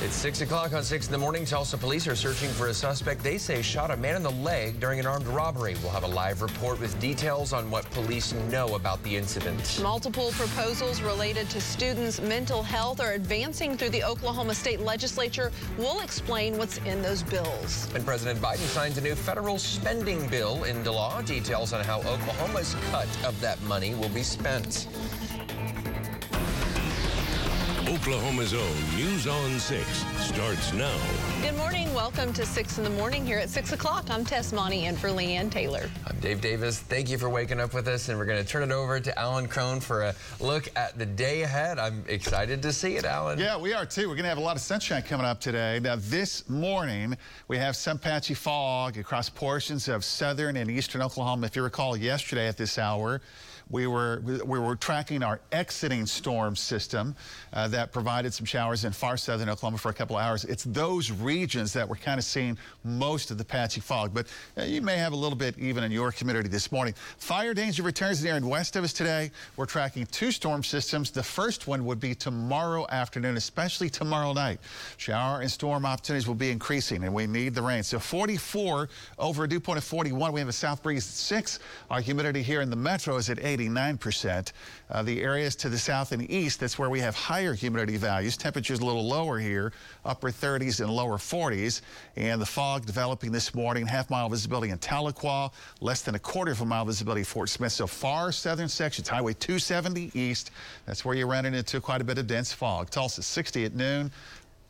It's 6 o'clock on 6 in the morning. Tulsa police are searching for a suspect they say shot a man in the leg during an armed robbery. We'll have a live report with details on what police know about the incident. Multiple proposals related to students' mental health are advancing through the Oklahoma State Legislature. We'll explain what's in those bills. And President Biden signs a new federal spending bill into law. Details on how Oklahoma's cut of that money will be spent. Oklahoma's own News on 6 starts now. Good morning. Welcome to 6 in the morning here at 6 o'clock. I'm Tess Monty and for Leanne Taylor. I'm Dave Davis. Thank you for waking up with us, and we're going to turn it over to Alan Crone for a look at the day ahead. I'm excited to see it, Alan. Yeah, we are too. We're going to have a lot of sunshine coming up today. Now, this morning, we have some patchy fog across portions of southern and eastern Oklahoma. If you recall, yesterday at this hour, we were we were tracking our exiting storm system uh, that provided some showers in far southern Oklahoma for a couple hours. It's those regions that we're kind of seeing most of the patchy fog, but uh, you may have a little bit even in your community this morning. Fire danger returns in the area west of us today. We're tracking two storm systems. The first one would be tomorrow afternoon, especially tomorrow night. Shower and storm opportunities will be increasing, and we need the rain. So 44 over a dew point of 41. We have a south breeze at 6. Our humidity here in the metro is at 8. 89%. Uh, the areas to the south and east, that's where we have higher humidity values. Temperatures a little lower here, upper 30s and lower 40s. And the fog developing this morning, half mile visibility in Tahlequah, less than a quarter of a mile visibility Fort Smith. So far southern sections, Highway 270 east, that's where you're running into quite a bit of dense fog. Tulsa 60 at noon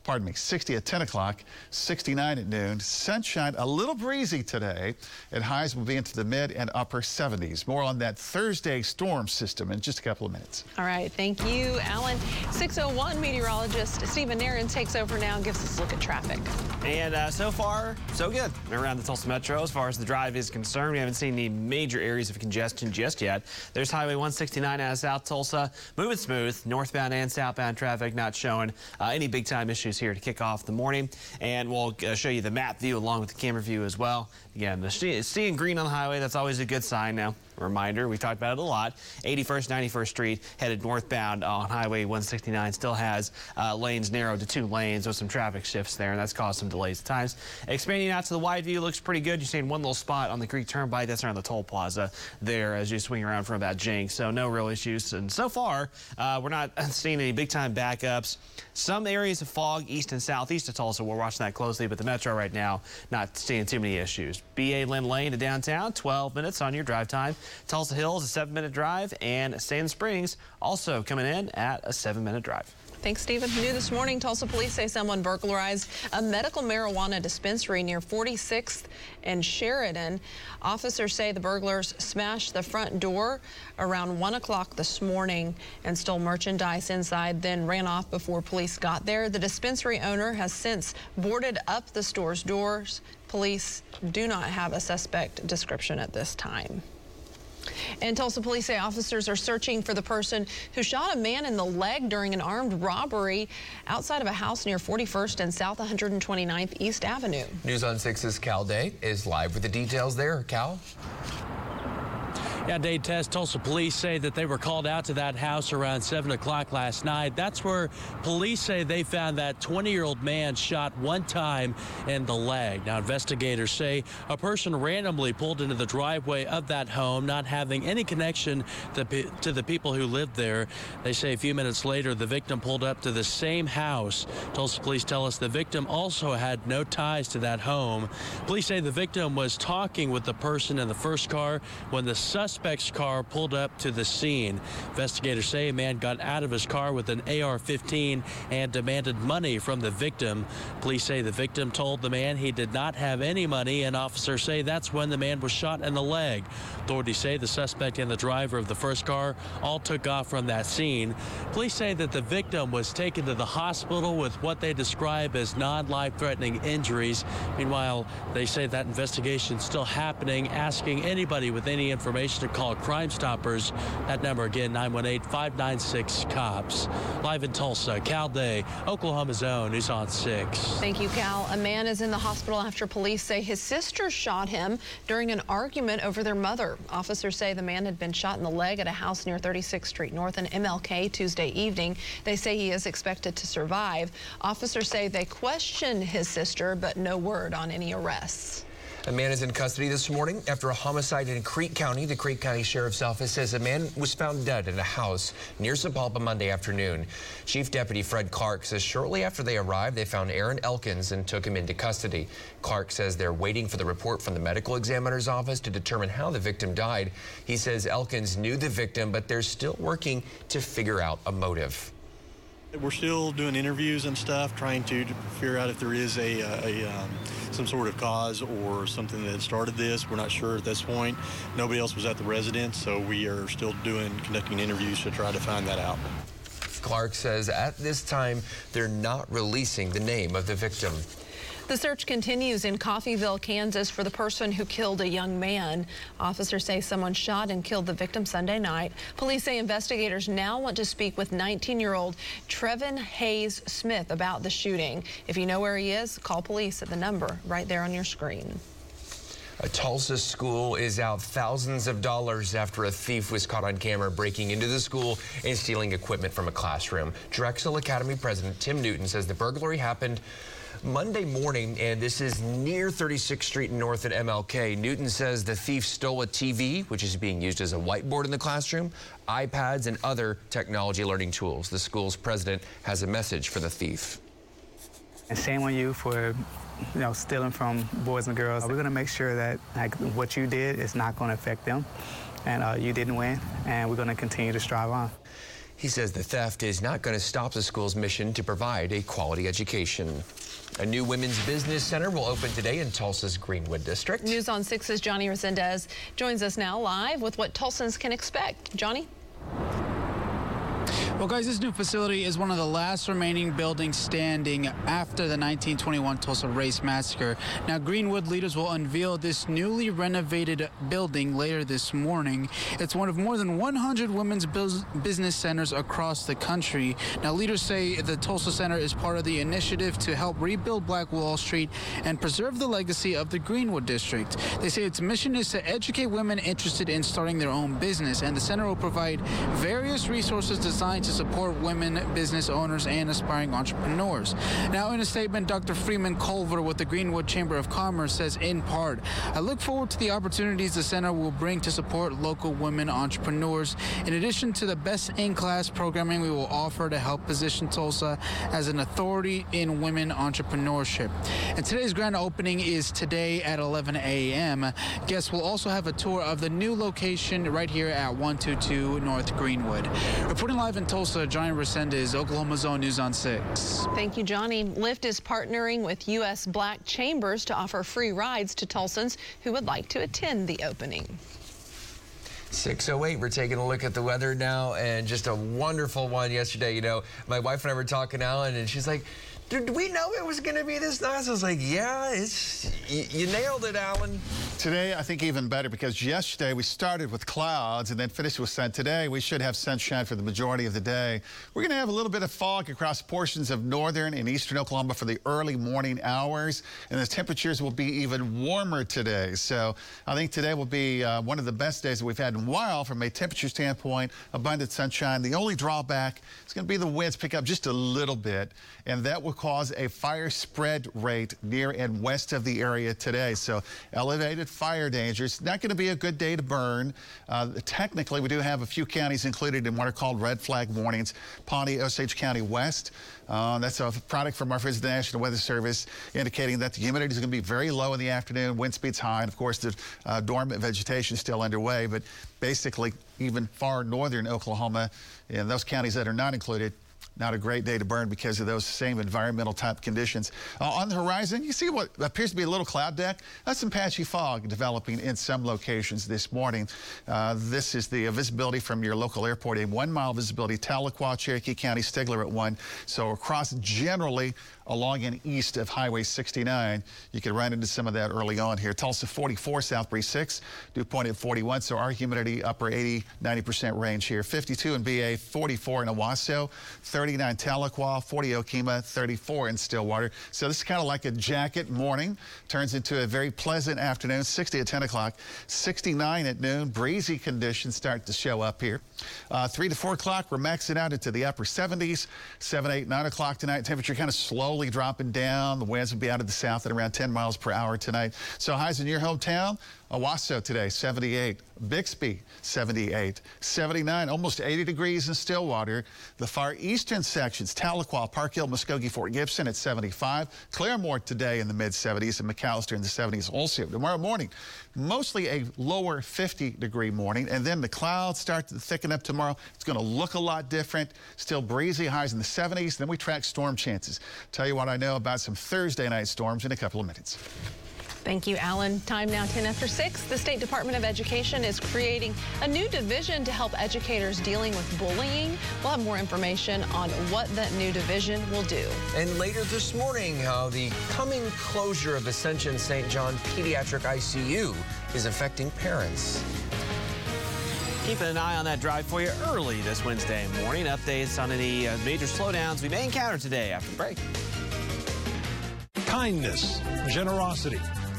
pardon me, 60 at 10 o'clock, 69 at noon. Sunshine, a little breezy today, and highs will be into the mid and upper 70s. More on that Thursday storm system in just a couple of minutes. All right, thank you, Alan. 601 meteorologist Stephen Nehrenz takes over now and gives us a look at traffic. And uh, so far, so good around the Tulsa Metro as far as the drive is concerned. We haven't seen any major areas of congestion just yet. There's Highway 169 out of South Tulsa, moving smooth. Northbound and southbound traffic not showing uh, any big time issues here to kick off the morning. And we'll uh, show you the map view along with the camera view as well. Again, the seeing green on the highway, that's always a good sign now. Reminder, we've talked about it a lot. 81st, 91st Street headed northbound on Highway 169 still has uh, lanes narrowed to two lanes with some traffic shifts there, and that's caused some delays at times. Expanding out to the wide view looks pretty good. You're seeing one little spot on the Creek Turnpike. That's around the toll plaza there as you swing around from that Jenks. So no real issues. And so far, uh, we're not seeing any big time backups. Some areas of fog east and southeast of Tulsa. We're watching that closely, but the metro right now not seeing too many issues. BA Lynn Lane to downtown, 12 minutes on your drive time. Tulsa Hills, a seven minute drive, and Sand Springs also coming in at a seven minute drive. Thanks, Stephen. New this morning, Tulsa police say someone burglarized a medical marijuana dispensary near 46th and Sheridan. Officers say the burglars smashed the front door around 1 o'clock this morning and stole merchandise inside, then ran off before police got there. The dispensary owner has since boarded up the store's doors. Police do not have a suspect description at this time. And Tulsa police say officers are searching for the person who shot a man in the leg during an armed robbery outside of a house near 41st and South 129th East Avenue. News on 6's Cal Day is live with the details there. Cal? Yeah, Dave Tess, Tulsa police say that they were called out to that house around 7 o'clock last night. That's where police say they found that 20 year old man shot one time in the leg. Now, investigators say a person randomly pulled into the driveway of that home, not having any connection to, to the people who lived there. They say a few minutes later, the victim pulled up to the same house. Tulsa police tell us the victim also had no ties to that home. Police say the victim was talking with the person in the first car when the suspect suspect's car pulled up to the scene. Investigators say a man got out of his car with an AR-15 and demanded money from the victim. Police say the victim told the man he did not have any money, and officers say that's when the man was shot in the leg. Authorities say the suspect and the driver of the first car all took off from that scene. Police say that the victim was taken to the hospital with what they describe as non-life-threatening injuries. Meanwhile, they say that investigation is still happening, asking anybody with any information to call Crime Stoppers. That number again, 918 596 COPS. Live in Tulsa, Cal Day, Oklahoma's own, News on 6. Thank you, Cal. A man is in the hospital after police say his sister shot him during an argument over their mother. Officers say the man had been shot in the leg at a house near 36th Street North and MLK Tuesday evening. They say he is expected to survive. Officers say they questioned his sister, but no word on any arrests. A man is in custody this morning after a homicide in Creek County. The Creek County Sheriff's Office says a man was found dead in a house near Sapulpa Monday afternoon. Chief Deputy Fred Clark says shortly after they arrived, they found Aaron Elkins and took him into custody. Clark says they're waiting for the report from the medical examiner's office to determine how the victim died. He says Elkins knew the victim, but they're still working to figure out a motive. We're still doing interviews and stuff, trying to figure out if there is a, a um, some sort of cause or something that started this. We're not sure at this point. Nobody else was at the residence, so we are still doing conducting interviews to try to find that out. Clark says at this time they're not releasing the name of the victim. The search continues in Coffeyville, Kansas for the person who killed a young man. Officers say someone shot and killed the victim Sunday night. Police say investigators now want to speak with 19-year-old Trevin Hayes Smith about the shooting. If you know where he is, call police at the number right there on your screen. A Tulsa school is out thousands of dollars after a thief was caught on camera breaking into the school and stealing equipment from a classroom. Drexel Academy President Tim Newton says the burglary happened Monday morning, and this is near 36th Street North at MLK. Newton says the thief stole a TV, which is being used as a whiteboard in the classroom, iPads, and other technology learning tools. The school's president has a message for the thief. And shame on you for you know, stealing from boys and girls. We're going to make sure that like, what you did is not going to affect them, and uh, you didn't win, and we're going to continue to strive on. He says the theft is not going to stop the school's mission to provide a quality education. A new women's business center will open today in Tulsa's Greenwood District. News on 6's Johnny Resendez joins us now live with what Tulsans can expect. Johnny? Well, guys, this new facility is one of the last remaining buildings standing after the 1921 Tulsa Race Massacre. Now, Greenwood leaders will unveil this newly renovated building later this morning. It's one of more than 100 women's business centers across the country. Now, leaders say the Tulsa Center is part of the initiative to help rebuild Black Wall Street and preserve the legacy of the Greenwood District. They say its mission is to educate women interested in starting their own business, and the center will provide various resources designed to support women business owners and aspiring entrepreneurs. Now, in a statement, Dr. Freeman Culver with the Greenwood Chamber of Commerce says, in part, I look forward to the opportunities the center will bring to support local women entrepreneurs. In addition to the best in class programming we will offer to help position Tulsa as an authority in women entrepreneurship. And today's grand opening is today at 11 a.m. Guests will also have a tour of the new location right here at 122 North Greenwood. Reporting live in Tulsa. Tulsa, Johnny Resendez, Oklahoma's own News on 6. Thank you, Johnny. Lyft is partnering with U.S. Black Chambers to offer free rides to Tulsans who would like to attend the opening. 608, we're taking a look at the weather now, and just a wonderful one yesterday. You know, my wife and I were talking, Alan, and she's like, did we know it was going to be this nice? I was like, yeah, it's you, nailed it, Alan. Today, I think even better because yesterday we started with clouds and then finished with sun. Today, we should have sunshine for the majority of the day. We're going to have a little bit of fog across portions of northern and eastern Oklahoma for the early morning hours, and the temperatures will be even warmer today. So I think today will be uh, one of the best days that we've had in a while from a temperature standpoint, abundant sunshine. The only drawback is going to be the winds pick up just a little bit, and that will cause a fire spread rate near and west of the area today. So elevated fire danger. It's not going to be a good day to burn. Uh, technically, we do have a few counties included in what are called red flag warnings. Pawnee, Osage County West. Uh, that's a product from our friends at the National Weather Service indicating that the humidity is going to be very low in the afternoon, wind speeds high, and of course the uh, dormant vegetation is still underway. But basically, even far northern Oklahoma, in those counties that are not included, not a great day to burn because of those same environmental type conditions. Uh, on the horizon, you see what appears to be a little cloud deck. That's some patchy fog developing in some locations this morning. Uh, this is the visibility from your local airport, a one mile visibility, Tahlequah, Cherokee County, Stigler at one. So across generally along and east of Highway 69. You could run into some of that early on here. Tulsa 44, South Breeze 6, dew point at 41. So our humidity upper 80, 90% range here. 52 in BA, 44 in Owasso, 39 Tahlequah, 40 Okemah, 34 in Stillwater. So this is kind of like a jacket morning. Turns into a very pleasant afternoon. 60 at 10 o'clock, 69 at noon. Breezy conditions start to show up here. Uh, 3 to 4 o'clock, we're maxing out into the upper 70s. 7, 8, 9 o'clock tonight. Temperature kind of slowly slowly dropping down. The winds will be out of the south at around 10 miles per hour tonight. So highs in your hometown, Owasso today, 78. Bixby, 78. 79, almost 80 degrees in Stillwater. The far eastern sections, Tahlequah, Park Hill, Muskogee, Fort Gibson at 75. Claremore today in the mid-70s and McAlester in the 70s also. Tomorrow morning, mostly a lower 50 degree morning. And then the clouds start to thicken up tomorrow. It's going to look a lot different. Still breezy, highs in the 70s. Then we track storm chances. Tell you what I know about some Thursday night storms in a couple of minutes. Thank you, Alan. Time now 10 after 6. The State Department of Education is creating a new division to help educators dealing with bullying. We'll have more information on what that new division will do. And later this morning, how the coming closure of Ascension St. John Pediatric ICU is affecting parents. Keeping an eye on that drive for you early this Wednesday morning. Updates on any uh, major slowdowns we may encounter today after the break. Kindness, generosity,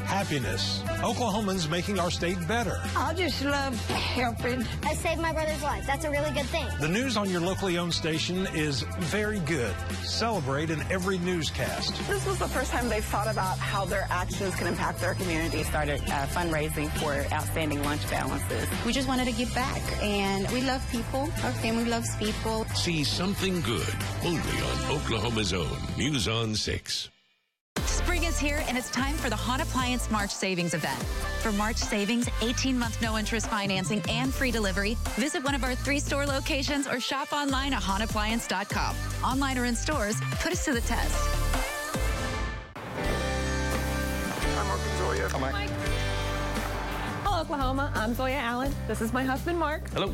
happiness. Oklahomans making our state better. I just love helping. I saved my brother's life. That's a really good thing. The news on your locally owned station is very good. Celebrate in every newscast. This was the first time they thought about how their actions can impact their community. Started uh, fundraising for outstanding lunch balances. We just wanted to give back, and we love people. Our family loves people. See something good only on Oklahoma's own News on 6. Spring is here and it's time for the Hahn Appliance March Savings event. For March savings, 18-month no-interest financing and free delivery, visit one of our three store locations or shop online at hahnappliance.com. Online or in stores, put us to the test. I'm Mark and Zoya. Come on. Hello, Oklahoma. I'm Zoya Allen. This is my husband, Mark. Hello.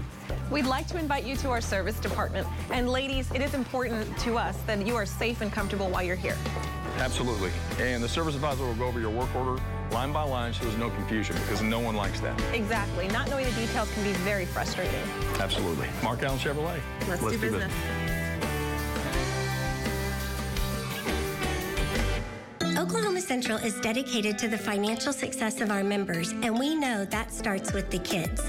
We'd like to invite you to our service department. And ladies, it is important to us that you are safe and comfortable while you're here. Absolutely. And the service advisor will go over your work order line by line so there's no confusion because no one likes that. Exactly. Not knowing the details can be very frustrating. Absolutely. Mark Allen Chevrolet. Let's, Let's do, do business. Oklahoma Central is dedicated to the financial success of our members, and we know that starts with the kids.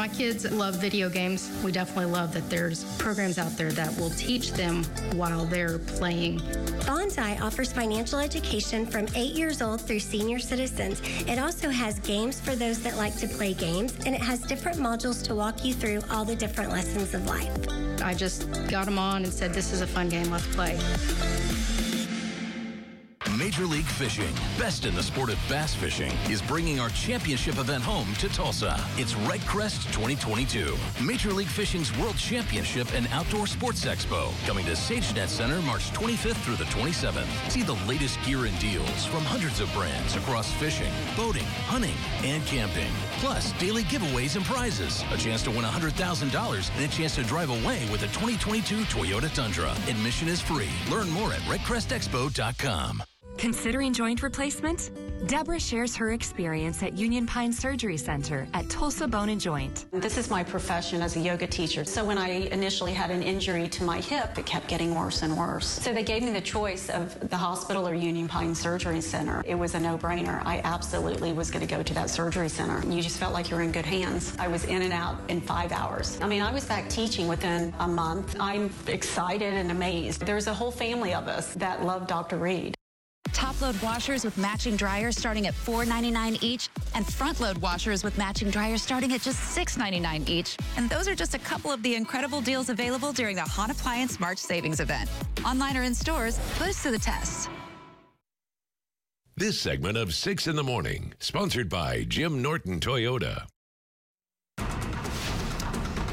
My kids love video games. We definitely love that there's programs out there that will teach them while they're playing. Banzai offers financial education from eight years old through senior citizens. It also has games for those that like to play games, and it has different modules to walk you through all the different lessons of life. I just got them on and said, This is a fun game, let's play. Major League Fishing, best in the sport of bass fishing, is bringing our championship event home to Tulsa. It's REDCREST 2022, Major League Fishing's World Championship and Outdoor Sports Expo, coming to SageNet Center March 25th through the 27th. See the latest gear and deals from hundreds of brands across fishing, boating, hunting, and camping. Plus, daily giveaways and prizes, a chance to win $100,000, and a chance to drive away with a 2022 Toyota Tundra. Admission is free. Learn more at redcrestexpo.com. Considering joint replacement? Deborah shares her experience at Union Pine Surgery Center at Tulsa Bone and Joint. This is my profession as a yoga teacher. So when I initially had an injury to my hip, it kept getting worse and worse. So they gave me the choice of the hospital or Union Pine Surgery Center. It was a no-brainer. I absolutely was going to go to that surgery center. You just felt like you were in good hands. I was in and out in five hours. I mean, I was back teaching within a month. I'm excited and amazed. There's a whole family of us that love Dr. Reed. Top load washers with matching dryers starting at $4.99 each, and front load washers with matching dryers starting at just $6.99 each. And those are just a couple of the incredible deals available during the Hahn Appliance March Savings event. Online or in stores, put us to the test. This segment of 6 in the Morning, sponsored by Jim Norton Toyota.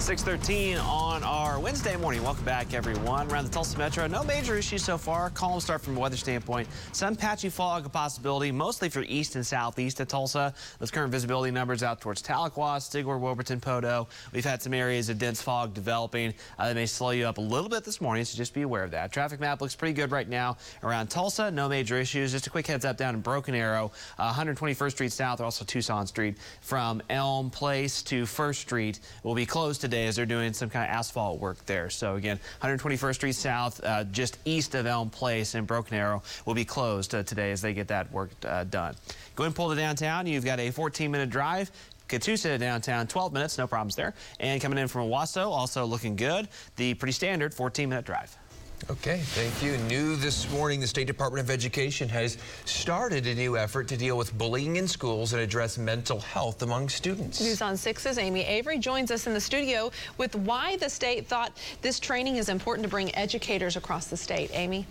613 on our Wednesday morning. Welcome back, everyone. Around the Tulsa Metro, no major issues so far. Calm start from a weather standpoint. Some patchy fog a possibility, mostly for east and southeast of Tulsa. Those current visibility numbers out towards Tahlequah, Stigler, Wilburton, Poteau. We've had some areas of dense fog developing. Uh, they may slow you up a little bit this morning, so just be aware of that. Traffic map looks pretty good right now around Tulsa. No major issues. Just a quick heads up down in Broken Arrow, uh, 121st Street South, or also Tucson Street, from Elm Place to First Street will be closed today as they're doing some kind of asphalt work there. So again, 121st Street South, uh, just east of Elm Place in Broken Arrow, will be closed uh, today as they get that work uh, done. Glenpool to downtown. You've got a 14-minute drive. Catoosa to downtown, 12 minutes, no problems there. And coming in from Owasso, also looking good. The pretty standard 14-minute drive. Okay, thank you. New this morning, the State Department of Education has started a new effort to deal with bullying in schools and address mental health among students. News on 6's Amy Avery joins us in the studio with why the state thought this training is important to bring educators across the state. Amy?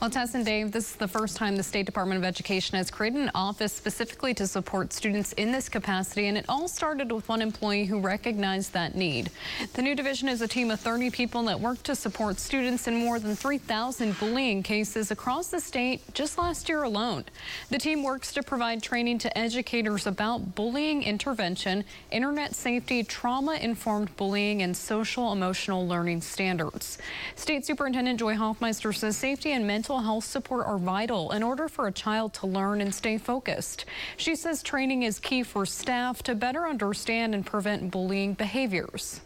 Well, Tess and Dave, this is the first time the State Department of Education has created an office specifically to support students in this capacity, and it all started with one employee who recognized that need. The new division is a team of 30 people that work to support students in more than 3,000 bullying cases across the state just last year alone. The team works to provide training to educators about bullying intervention, internet safety, trauma-informed bullying, and social emotional learning standards. State Superintendent Joy Hoffmeister says safety and mental mental health support are vital in order for a child to learn and stay focused. She says training is key for staff to better understand and prevent bullying behaviors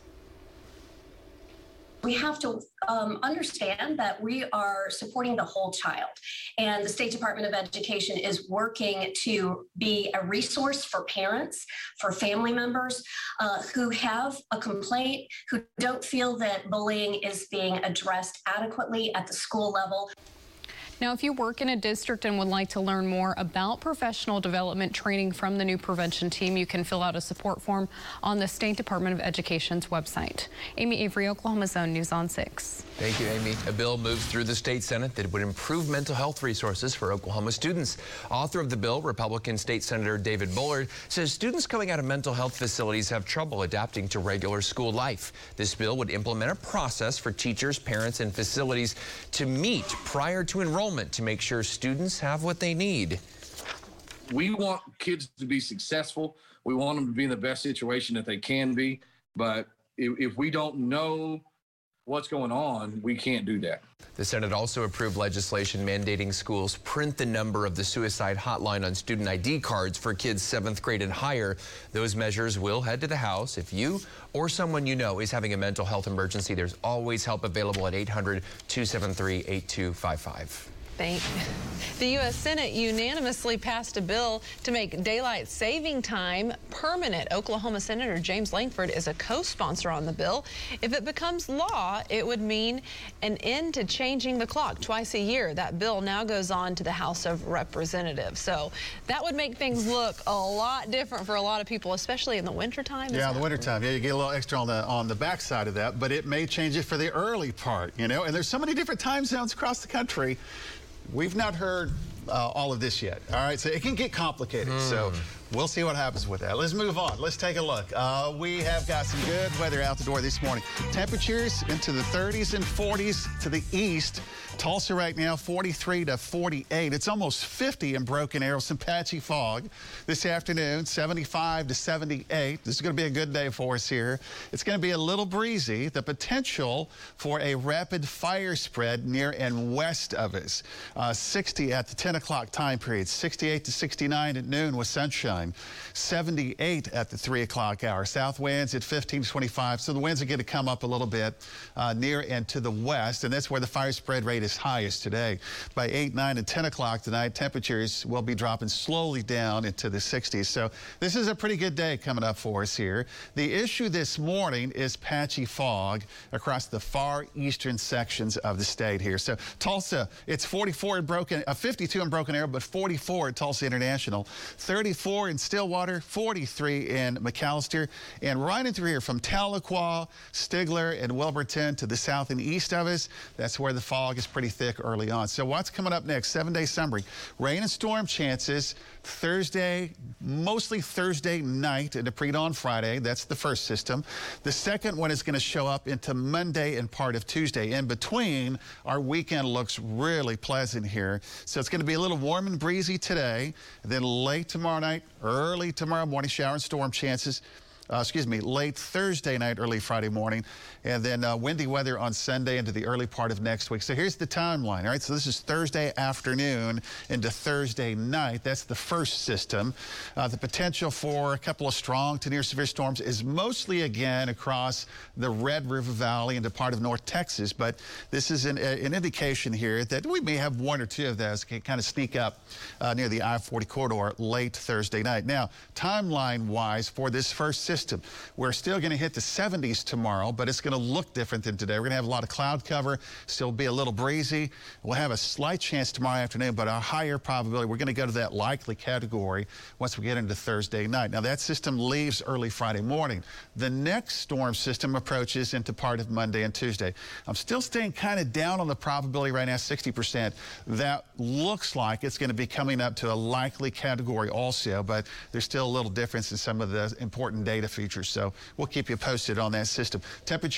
we have to um, understand that we are supporting the whole child. And the State Department of Education is working to be a resource for parents, for family members uh, who have a complaint, who don't feel that bullying is being addressed adequately at the school level. Now, if you work in a district and would like to learn more about professional development training from the new prevention team, you can fill out a support form on the State Department of Education's website. Amy Avery, Oklahoma's Own News on 6. Thank you, Amy. A bill moves through the state Senate that would improve mental health resources for Oklahoma students. Author of the bill, Republican State Senator David Bullard, says students coming out of mental health facilities have trouble adapting to regular school life. This bill would implement a process for teachers, parents, and facilities to meet prior to enrollment enrollment to make sure students have what they need. We want kids to be successful. We want them to be in the best situation that they can be. But if, if we don't know what's going on, we can't do that. The Senate also approved legislation mandating schools print the number of the suicide hotline on student ID cards for kids seventh grade and higher. Those measures will head to the House. If you or someone you know is having a mental health emergency, there's always help available at 800 273 8255. Thank the U.S. Senate unanimously passed a bill to make daylight saving time permanent. Oklahoma Senator James Lankford is a co-sponsor on the bill. If it becomes law, it would mean an end to changing the clock twice a year. That bill now goes on to the House of Representatives. So that would make things look a lot different for a lot of people, especially in the wintertime. Yeah, in the wintertime. Yeah, you get a little extra on the on the backside of that, but it may change it for the early part, you know. And there's so many different time zones across the country. We've not heard uh, all of this yet. All right, so it can get complicated. Mm. So hmm. We'll see what happens with that. Let's move on. Let's take a look. Uh, we have got some good weather out the door this morning. Temperatures into the 30s and 40s to the east. Tulsa right now 43 to 48. It's almost 50 in Broken Arrow. Some patchy fog this afternoon 75 to 78. This is going to be a good day for us here. It's going to be a little breezy. The potential for a rapid fire spread near and west of us. Uh, 60 at the 10 o'clock time period. 68 to 69 at noon with sunshine. 78 at the 3 o'clock hour. South winds at 15 to 25. So the winds are going to come up a little bit uh, near and to the west. And that's where the fire spread rate is highest today. By 8, 9, and 10 o'clock tonight, temperatures will be dropping slowly down into the 60s. So this is a pretty good day coming up for us here. The issue this morning is patchy fog across the far eastern sections of the state here. So Tulsa, it's 44 in Broken, uh, 52 in Broken Arrow, but 44 at Tulsa International, 34 44 in Stillwater, 43 in McAlester, and right in through here from Tahlequah, Stigler, and Wilburton to the south and east of us, that's where the fog is pretty thick early on. So what's coming up next? Seven-day summary. Rain and storm chances Thursday, mostly Thursday night into pre-dawn Friday. That's the first system. The second one is going to show up into Monday and part of Tuesday. In between, our weekend looks really pleasant here. So it's going to be a little warm and breezy today. Then late tomorrow night, early tomorrow morning, shower and storm chances uh, excuse me, late Thursday night, early Friday morning, and then uh, windy weather on Sunday into the early part of next week. So here's the timeline, all right? So this is Thursday afternoon into Thursday night. That's the first system. Uh, the potential for a couple of strong to near severe storms is mostly again across the Red River Valley into part of North Texas, but this is an, an indication here that we may have one or two of those kind of sneak up uh, near the I-40 corridor late Thursday night. Now, timeline-wise for this first system, system. We're still going to hit the 70s tomorrow, but it's going to look different than today. We're going to have a lot of cloud cover, still be a little breezy. We'll have a slight chance tomorrow afternoon, but a higher probability. We're going to go to that likely category once we get into Thursday night. Now, that system leaves early Friday morning. The next storm system approaches into part of Monday and Tuesday. I'm still staying kind of down on the probability right now, 60%. That looks like it's going to be coming up to a likely category also, but there's still a little difference in some of the important data features. So we'll keep you posted on that system.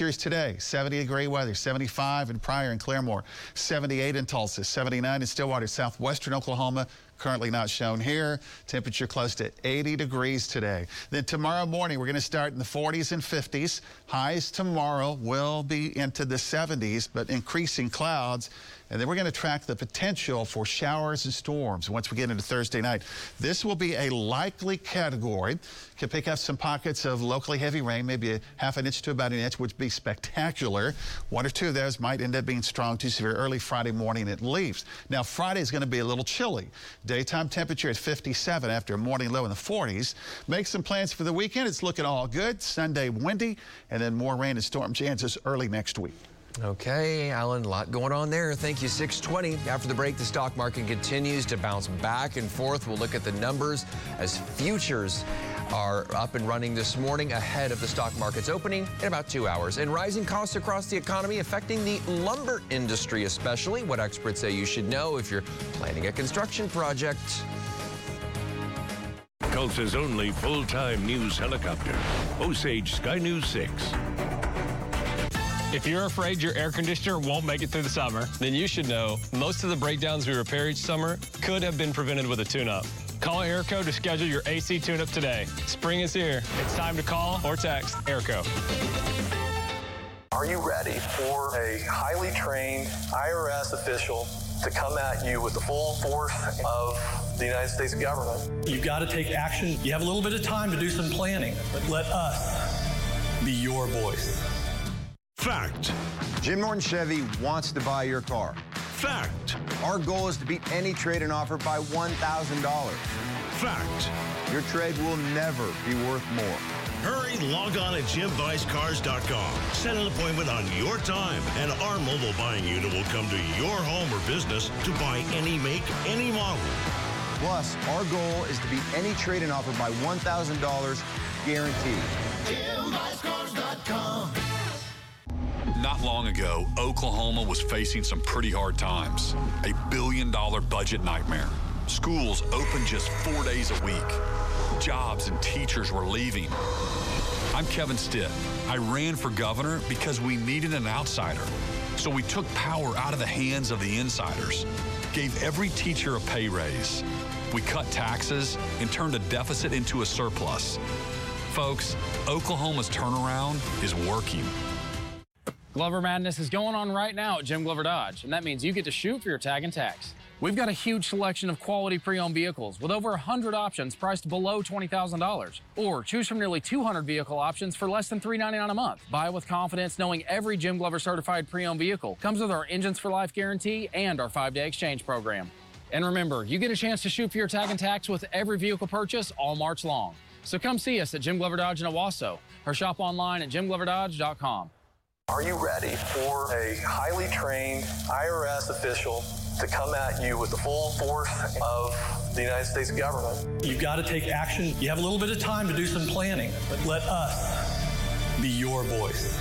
Temperatures today, 70 degree weather, 75 in Pryor and Claremore, 78 in Tulsa, 79 in Stillwater, southwestern Oklahoma, currently not shown here. Temperature close to 80 degrees today. Then tomorrow morning, we're going to start in the 40s and 50s. Highs tomorrow will be into the 70s, but increasing clouds. And then we're going to track the potential for showers and storms once we get into Thursday night. This will be a likely category. Could pick up some pockets of locally heavy rain, maybe a half an inch to about an inch, which would be spectacular. One or two of those might end up being strong to severe early Friday morning it leaves. Now, Friday is going to be a little chilly. Daytime temperature at 57 after a morning low in the 40s. Make some plans for the weekend. It's looking all good. Sunday windy, and then more rain and storm chances early next week. Okay, Alan, a lot going on there. Thank you, 620. After the break, the stock market continues to bounce back and forth. We'll look at the numbers as futures are up and running this morning ahead of the stock market's opening in about two hours. And rising costs across the economy affecting the lumber industry, especially what experts say you should know if you're planning a construction project. Tulsa's only full-time news helicopter, Osage Sky News 6. If you're afraid your air conditioner won't make it through the summer, then you should know most of the breakdowns we repair each summer could have been prevented with a tune-up. Call Airco to schedule your AC tune-up today. Spring is here. It's time to call or text Airco. Are you ready for a highly trained IRS official to come at you with the full force of the United States government? You've got to take action. You have a little bit of time to do some planning, but let us be your voice. Fact. Jim Norton Chevy wants to buy your car. Fact. Our goal is to beat any trade in offer by $1,000. Fact. Your trade will never be worth more. Hurry, log on at JimBuysCars.com. Set an appointment on your time, and our mobile buying unit will come to your home or business to buy any make, any model. Plus, our goal is to beat any trade in offer by $1,000 guaranteed. JimBuysCars.com. Not long ago, Oklahoma was facing some pretty hard times. A billion dollar budget nightmare. Schools open just four days a week. Jobs and teachers were leaving. I'm Kevin Stitt. I ran for governor because we needed an outsider. So we took power out of the hands of the insiders, gave every teacher a pay raise. We cut taxes and turned a deficit into a surplus. Folks, Oklahoma's turnaround is working. Glover Madness is going on right now at Jim Glover Dodge, and that means you get to shoot for your tag and tax. We've got a huge selection of quality pre-owned vehicles with over 100 options priced below $20,000. Or choose from nearly 200 vehicle options for less than 399 a month. Buy with confidence knowing every Jim Glover certified pre-owned vehicle comes with our Engines for Life guarantee and our five-day exchange program. And remember, you get a chance to shoot for your tag and tax with every vehicle purchase all March long. So come see us at Jim Glover Dodge in Owasso or shop online at jimgloverdodge.com. Are you ready for a highly trained IRS official to come at you with the full force of the United States government. You've got to take action. You have a little bit of time to do some planning, but let us be your voice.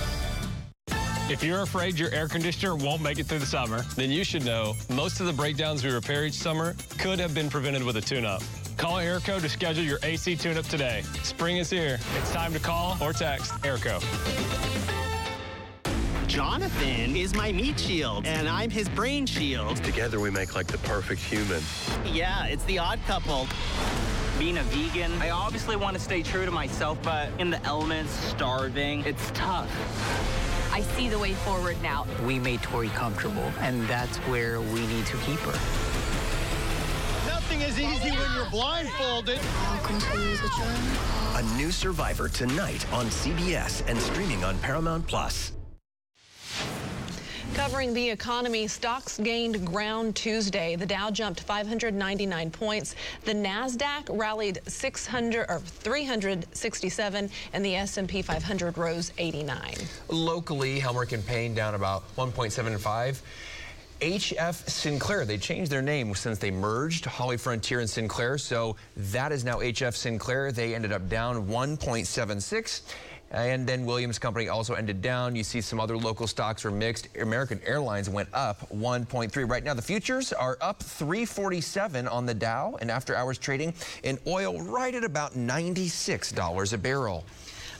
If you're afraid your air conditioner won't make it through the summer, then you should know most of the breakdowns we repair each summer could have been prevented with a tune-up. Call Airco to schedule your AC tune-up today. Spring is here. It's time to call or text Airco. Jonathan is my meat shield, and I'm his brain shield. Together we make like the perfect human. Yeah, it's the odd couple. Being a vegan, I obviously want to stay true to myself, but in the elements, starving, it's tough. I see the way forward now. We made Tori comfortable, and that's where we need to keep her. Nothing is easy when you're blindfolded. A new survivor tonight on CBS and streaming on Paramount Plus. Covering the economy, stocks gained ground Tuesday. The Dow jumped 599 points. The Nasdaq rallied 600 or 367, and the S&P 500 rose 89. Locally, Helmerich and Payne down about 1.75. HF Sinclair, they changed their name since they merged Holly Frontier and Sinclair, so that is now HF Sinclair. They ended up down 1.76. And then Williams Company also ended down. You see some other local stocks were mixed. American Airlines went up 1.3. Right now, the futures are up 347 on the Dow and after hours trading in oil right at about $96 a barrel.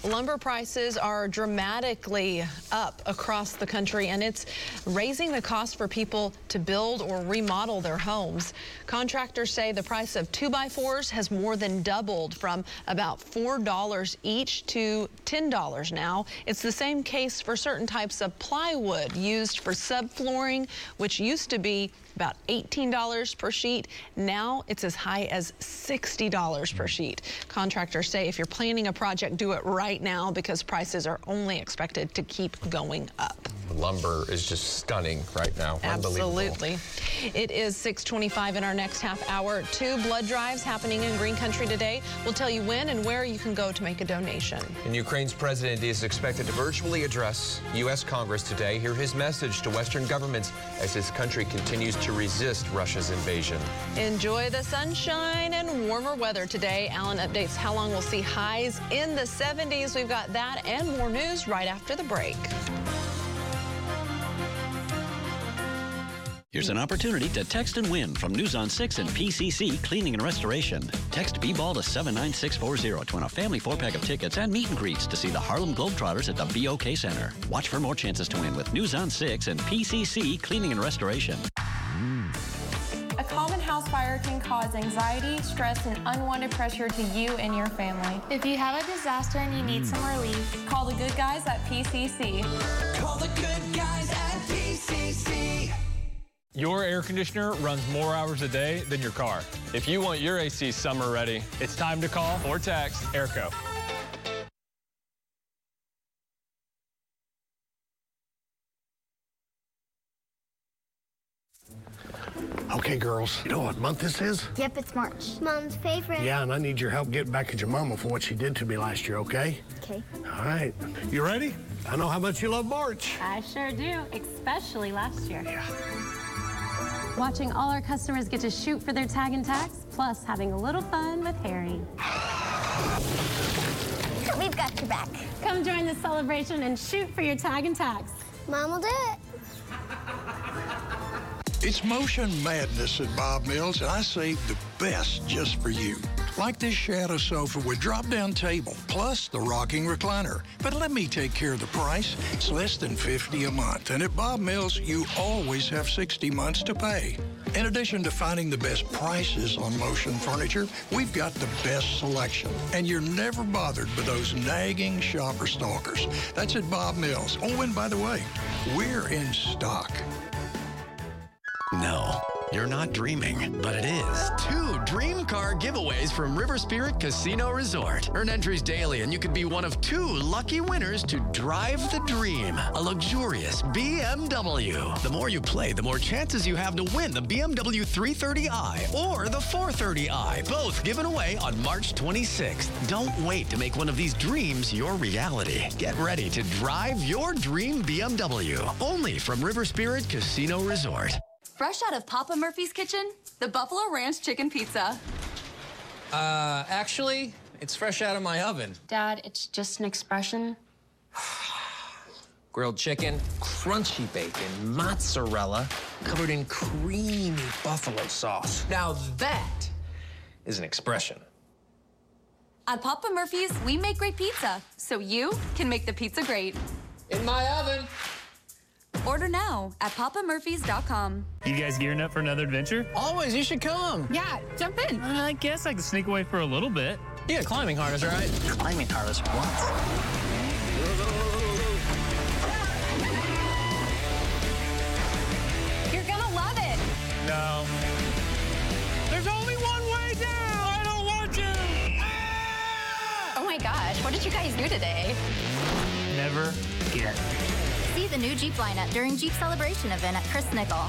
Lumber prices are dramatically up across the country, and it's raising the cost for people to build or remodel their homes. Contractors say the price of 2x4s has more than doubled from about $4 each to $10 now. It's the same case for certain types of plywood used for subflooring, which used to be about $18 per sheet. Now it's as high as $60 per hmm. sheet. Contractors say if you're planning a project, do it right now because prices are only expected to keep going up. Lumber is just stunning right now. Absolutely. It is 625 in our next half hour. Two blood drives happening in Green Country today. We'll tell you when and where you can go to make a donation. And Ukraine's president is expected to virtually address U.S. Congress today. Hear his message to Western governments as his country continues to resist Russia's invasion. Enjoy the sunshine and warmer weather today. Alan updates how long we'll see highs in the 70s. We've got that and more news right after the break. Here's an opportunity to text and win from News on 6 and PCC Cleaning and Restoration. Text B-Ball to 79640 to win a family four-pack of tickets and meet and greets to see the Harlem Globetrotters at the BOK Center. Watch for more chances to win with News on 6 and PCC Cleaning and Restoration. A fire can cause anxiety, stress, and unwanted pressure to you and your family. If you have a disaster and you need some hmm. relief, call the good guys at PCC. Call the good guys at PCC. Your air conditioner runs more hours a day than your car. If you want your AC summer ready, it's time to call or text Airco. Okay, girls, you know what month this is? Yep, it's March. Mom's favorite. Yeah, and I need your help getting back at your mama for what she did to me last year, okay? Okay. All right. You ready? I know how much you love March. I sure do, especially last year. Yeah. Watching all our customers get to shoot for their tag and tax, plus having a little fun with Harry. We've got your back. Come join the celebration and shoot for your tag and tax. Mom will do it. It's motion madness at Bob Mills, and I saved the best just for you. Like this shadow sofa with drop-down table, plus the rocking recliner. But let me take care of the price. It's less than 50 a month, and at Bob Mills, you always have 60 months to pay. In addition to finding the best prices on motion furniture, we've got the best selection, and you're never bothered by those nagging shopper stalkers. That's at Bob Mills. Oh, and by the way, we're in stock. No, you're not dreaming, but it is. Two dream car giveaways from River Spirit Casino Resort. Earn entries daily, and you could be one of two lucky winners to drive the dream a luxurious BMW. The more you play, the more chances you have to win the BMW 330i or the 430i, both given away on March 26th. Don't wait to make one of these dreams your reality. Get ready to drive your dream BMW only from River Spirit Casino Resort. Fresh out of Papa Murphy's kitchen, the Buffalo Ranch Chicken Pizza. Uh, actually, it's fresh out of my oven. Dad, it's just an expression. Grilled chicken, crunchy bacon, mozzarella, covered in creamy buffalo sauce. Now that is an expression. At Papa Murphy's, we make great pizza, so you can make the pizza great. In my oven. Order now at papamurphys.com. You guys gearing up for another adventure? Always, you should come. Yeah, jump in. I guess I can sneak away for a little bit. Yeah, climbing harness, right? Climbing harness what? You're gonna love it. No. There's only one way down. I don't want to. Oh my gosh, what did you guys do today? Never get. The new Jeep lineup during Jeep Celebration event at Chris Nickel.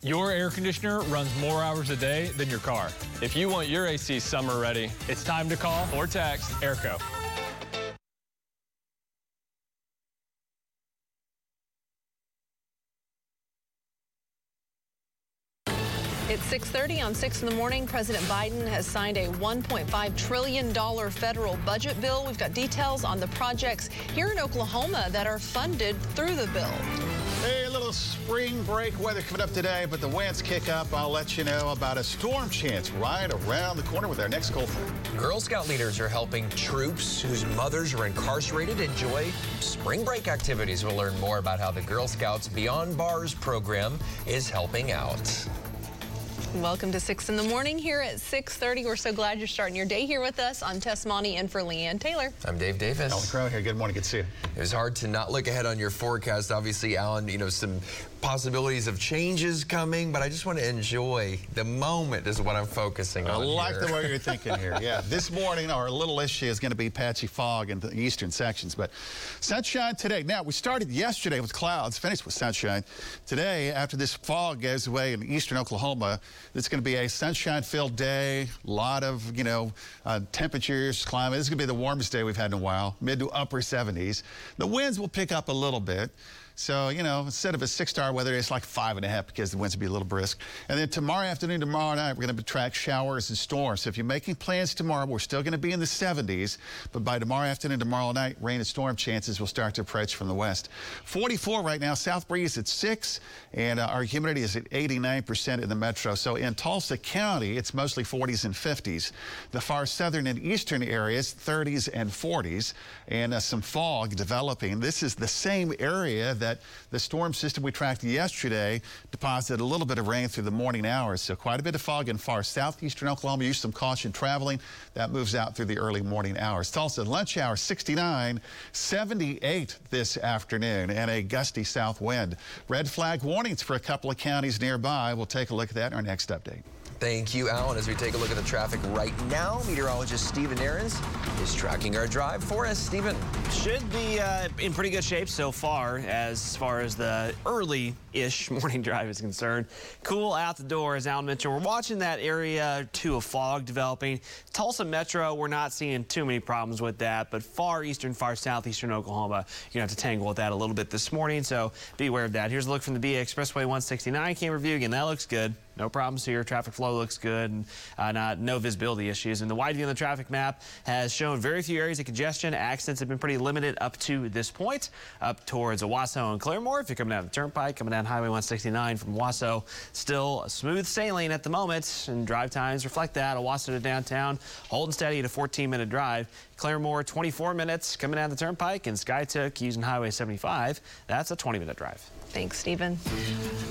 Your air conditioner runs more hours a day than your car. If you want your AC summer ready, it's time to call or text Airco. It's 6:30 on 6 in the morning. President Biden has signed a 1.5 trillion dollar federal budget bill. We've got details on the projects here in Oklahoma that are funded through the bill. Hey, a little spring break weather coming up today, but the winds kick up. I'll let you know about a storm chance right around the corner with our next cold front. Girl Scout leaders are helping troops whose mothers are incarcerated enjoy spring break activities. We'll learn more about how the Girl Scouts Beyond Bars program is helping out. Welcome to 6 in the morning here at 6.30. We're so glad you're starting your day here with us. I'm Tess Monty and for Leanne Taylor. I'm Dave Davis. Alan Crone here. Good morning. Good to see you. It was hard to not look ahead on your forecast. Obviously, Alan, you know, some possibilities of changes coming, but I just want to enjoy the moment is what I'm focusing I on I like here. the way you're thinking here. Yeah, this morning our little issue is going to be patchy fog in the eastern sections, but sunshine today. Now we started yesterday with clouds, finished with sunshine. Today, after this fog goes away in eastern Oklahoma, it's going to be a sunshine-filled day. A lot of you know uh, temperatures climbing. This is going to be the warmest day we've had in a while, mid to upper 70s. The winds will pick up a little bit. So, you know, instead of a six-star weather, it's like five and a half because the winds will be a little brisk. And then tomorrow afternoon, tomorrow night, we're going to track showers and storms. So if you're making plans tomorrow, we're still going to be in the 70s. But by tomorrow afternoon, tomorrow night, rain and storm chances will start to approach from the west. 44 right now, south breeze at 6, and uh, our humidity is at 89% in the metro. So in Tulsa County, it's mostly 40s and 50s. The far southern and eastern areas, 30s and 40s, and uh, some fog developing. This is the same area that the storm system we tracked yesterday deposited a little bit of rain through the morning hours. So quite a bit of fog in far southeastern Oklahoma. Use some caution traveling. That moves out through the early morning hours. Tulsa lunch hour 69, 78 this afternoon, and a gusty south wind. Red flag warnings for a couple of counties nearby. We'll take a look at that in our next update. Thank you, Alan. As we take a look at the traffic right now, meteorologist Stephen Nehrenz is tracking our drive for us. Stephen. Should be uh, in pretty good shape so far as far as the early-ish morning drive is concerned. Cool out the door, as Alan mentioned. We're watching that area to a fog developing. Tulsa Metro, we're not seeing too many problems with that, but far eastern, far southeastern Oklahoma, you're going to have to tangle with that a little bit this morning, so be aware of that. Here's a look from the BA Expressway 169 camera view. Again, that looks good. No problems here. Traffic flow looks good and uh, not, no visibility issues. And the wide view on the traffic map has shown very few areas of congestion. Accidents have been pretty limited up to this point. Up towards Owasso and Claremore. If you're coming down the turnpike, coming down Highway 169 from Owasso, still smooth sailing at the moment. And drive times reflect that. Owasso to downtown, holding steady at a 14 minute drive. Claremore, 24 minutes coming down the turnpike. And Skiatook using Highway 75. That's a 20 minute drive. Thanks, Stephen.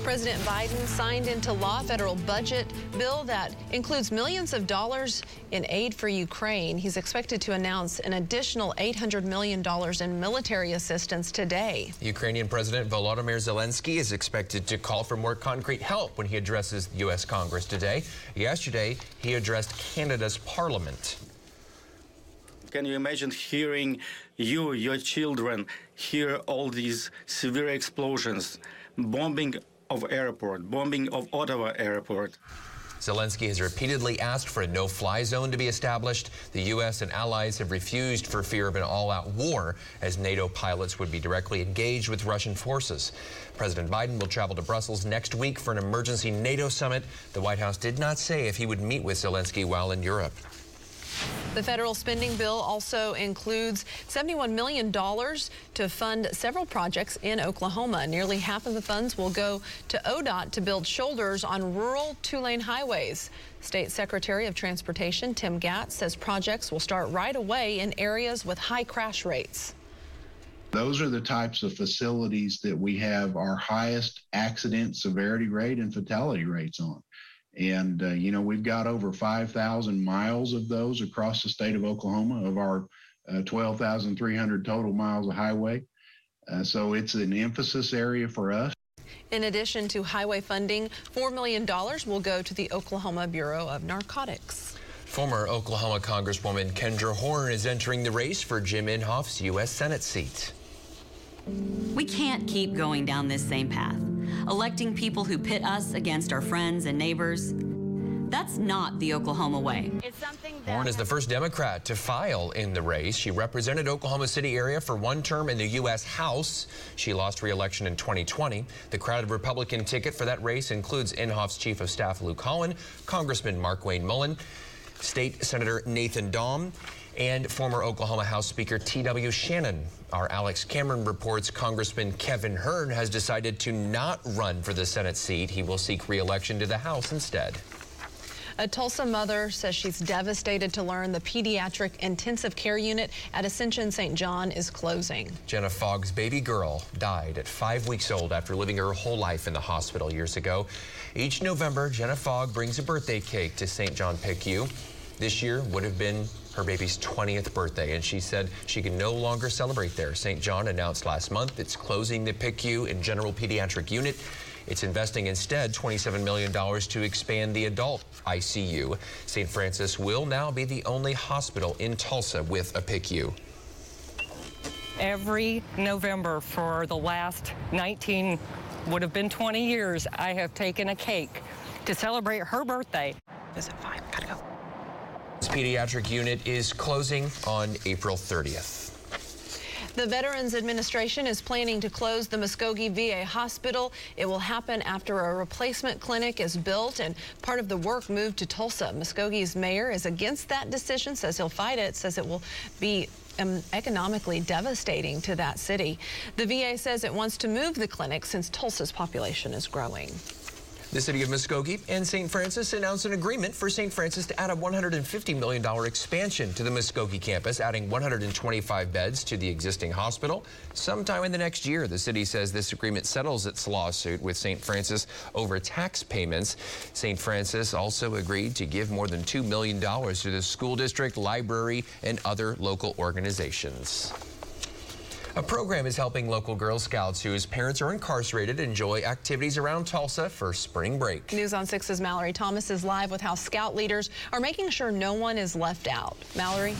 President Biden signed into law a federal budget bill that includes millions of dollars in aid for Ukraine. He's expected to announce an additional $800 million in military assistance today. Ukrainian President Volodymyr Zelensky is expected to call for more concrete help when he addresses the U.S. Congress today. Yesterday, he addressed Canada's parliament. Can you imagine hearing you, your children, hear all these severe explosions, bombing of airport, bombing of Ottawa airport? Zelensky has repeatedly asked for a no-fly zone to be established. The U.S. and allies have refused for fear of an all-out war, as NATO pilots would be directly engaged with Russian forces. President Biden will travel to Brussels next week for an emergency NATO summit. The White House did not say if he would meet with Zelensky while in Europe. The federal spending bill also includes $71 million to fund several projects in Oklahoma. Nearly half of the funds will go to ODOT to build shoulders on rural two-lane highways. State Secretary of Transportation Tim Gatz says projects will start right away in areas with high crash rates. Those are the types of facilities that we have our highest accident severity rate and fatality rates on. And, uh, you know, we've got over 5,000 miles of those across the state of Oklahoma of our uh, 12,300 total miles of highway. Uh, so it's an emphasis area for us. In addition to highway funding, $4 million will go to the Oklahoma Bureau of Narcotics. Former Oklahoma Congresswoman Kendra Horn is entering the race for Jim Inhofe's U.S. Senate seat. We can't keep going down this same path, electing people who pit us against our friends and neighbors. That's not the Oklahoma way. Warren is the first Democrat to file in the race. She represented Oklahoma City area for one term in the U.S. House. She lost re-election in 2020. The crowded Republican ticket for that race includes Inhofe's chief of staff Luke Holland, Congressman Markwayne Mullin, State Senator Nathan Dahm, and former Oklahoma House Speaker T.W. Shannon. Our Alex Cameron reports Congressman Kevin Hern has decided to not run for the Senate seat. He will seek re-election to the House instead. A Tulsa mother says she's devastated to learn the pediatric intensive care unit at Ascension St. John is closing. Jenna Fogg's baby girl died at five weeks old after living her whole life in the hospital years ago. Each November, Jenna Fogg brings a birthday cake to St. John PICU. This year would have been her baby's 20th birthday, and she said she can no longer celebrate there. St. John announced last month it's closing the PICU and general pediatric unit. It's investing instead $27 million to expand the adult ICU. St. Francis will now be the only hospital in Tulsa with a PICU. Every November for the last 19, would have been 20 years, I have taken a cake to celebrate her birthday. Visit five, gotta go. Pediatric unit is closing on April 30th. The Veterans Administration is planning to close the Muskogee VA hospital. It will happen after a replacement clinic is built and part of the work moved to Tulsa. Muskogee's mayor is against that decision, says he'll fight it, says it will be um, economically devastating to that city. The VA says it wants to move the clinic since Tulsa's population is growing. The city of Muskogee and St. Francis announced an agreement for St. Francis to add a $150 million expansion to the Muskogee campus, adding 125 beds to the existing hospital. Sometime in the next year, the city says this agreement settles its lawsuit with St. Francis over tax payments. St. Francis also agreed to give more than $2 million to the school district, library, and other local organizations. A program is helping local Girl Scouts whose parents are incarcerated enjoy activities around Tulsa for spring break. News on 6's Mallory Thomas is live with how Scout leaders are making sure no one is left out. Mallory?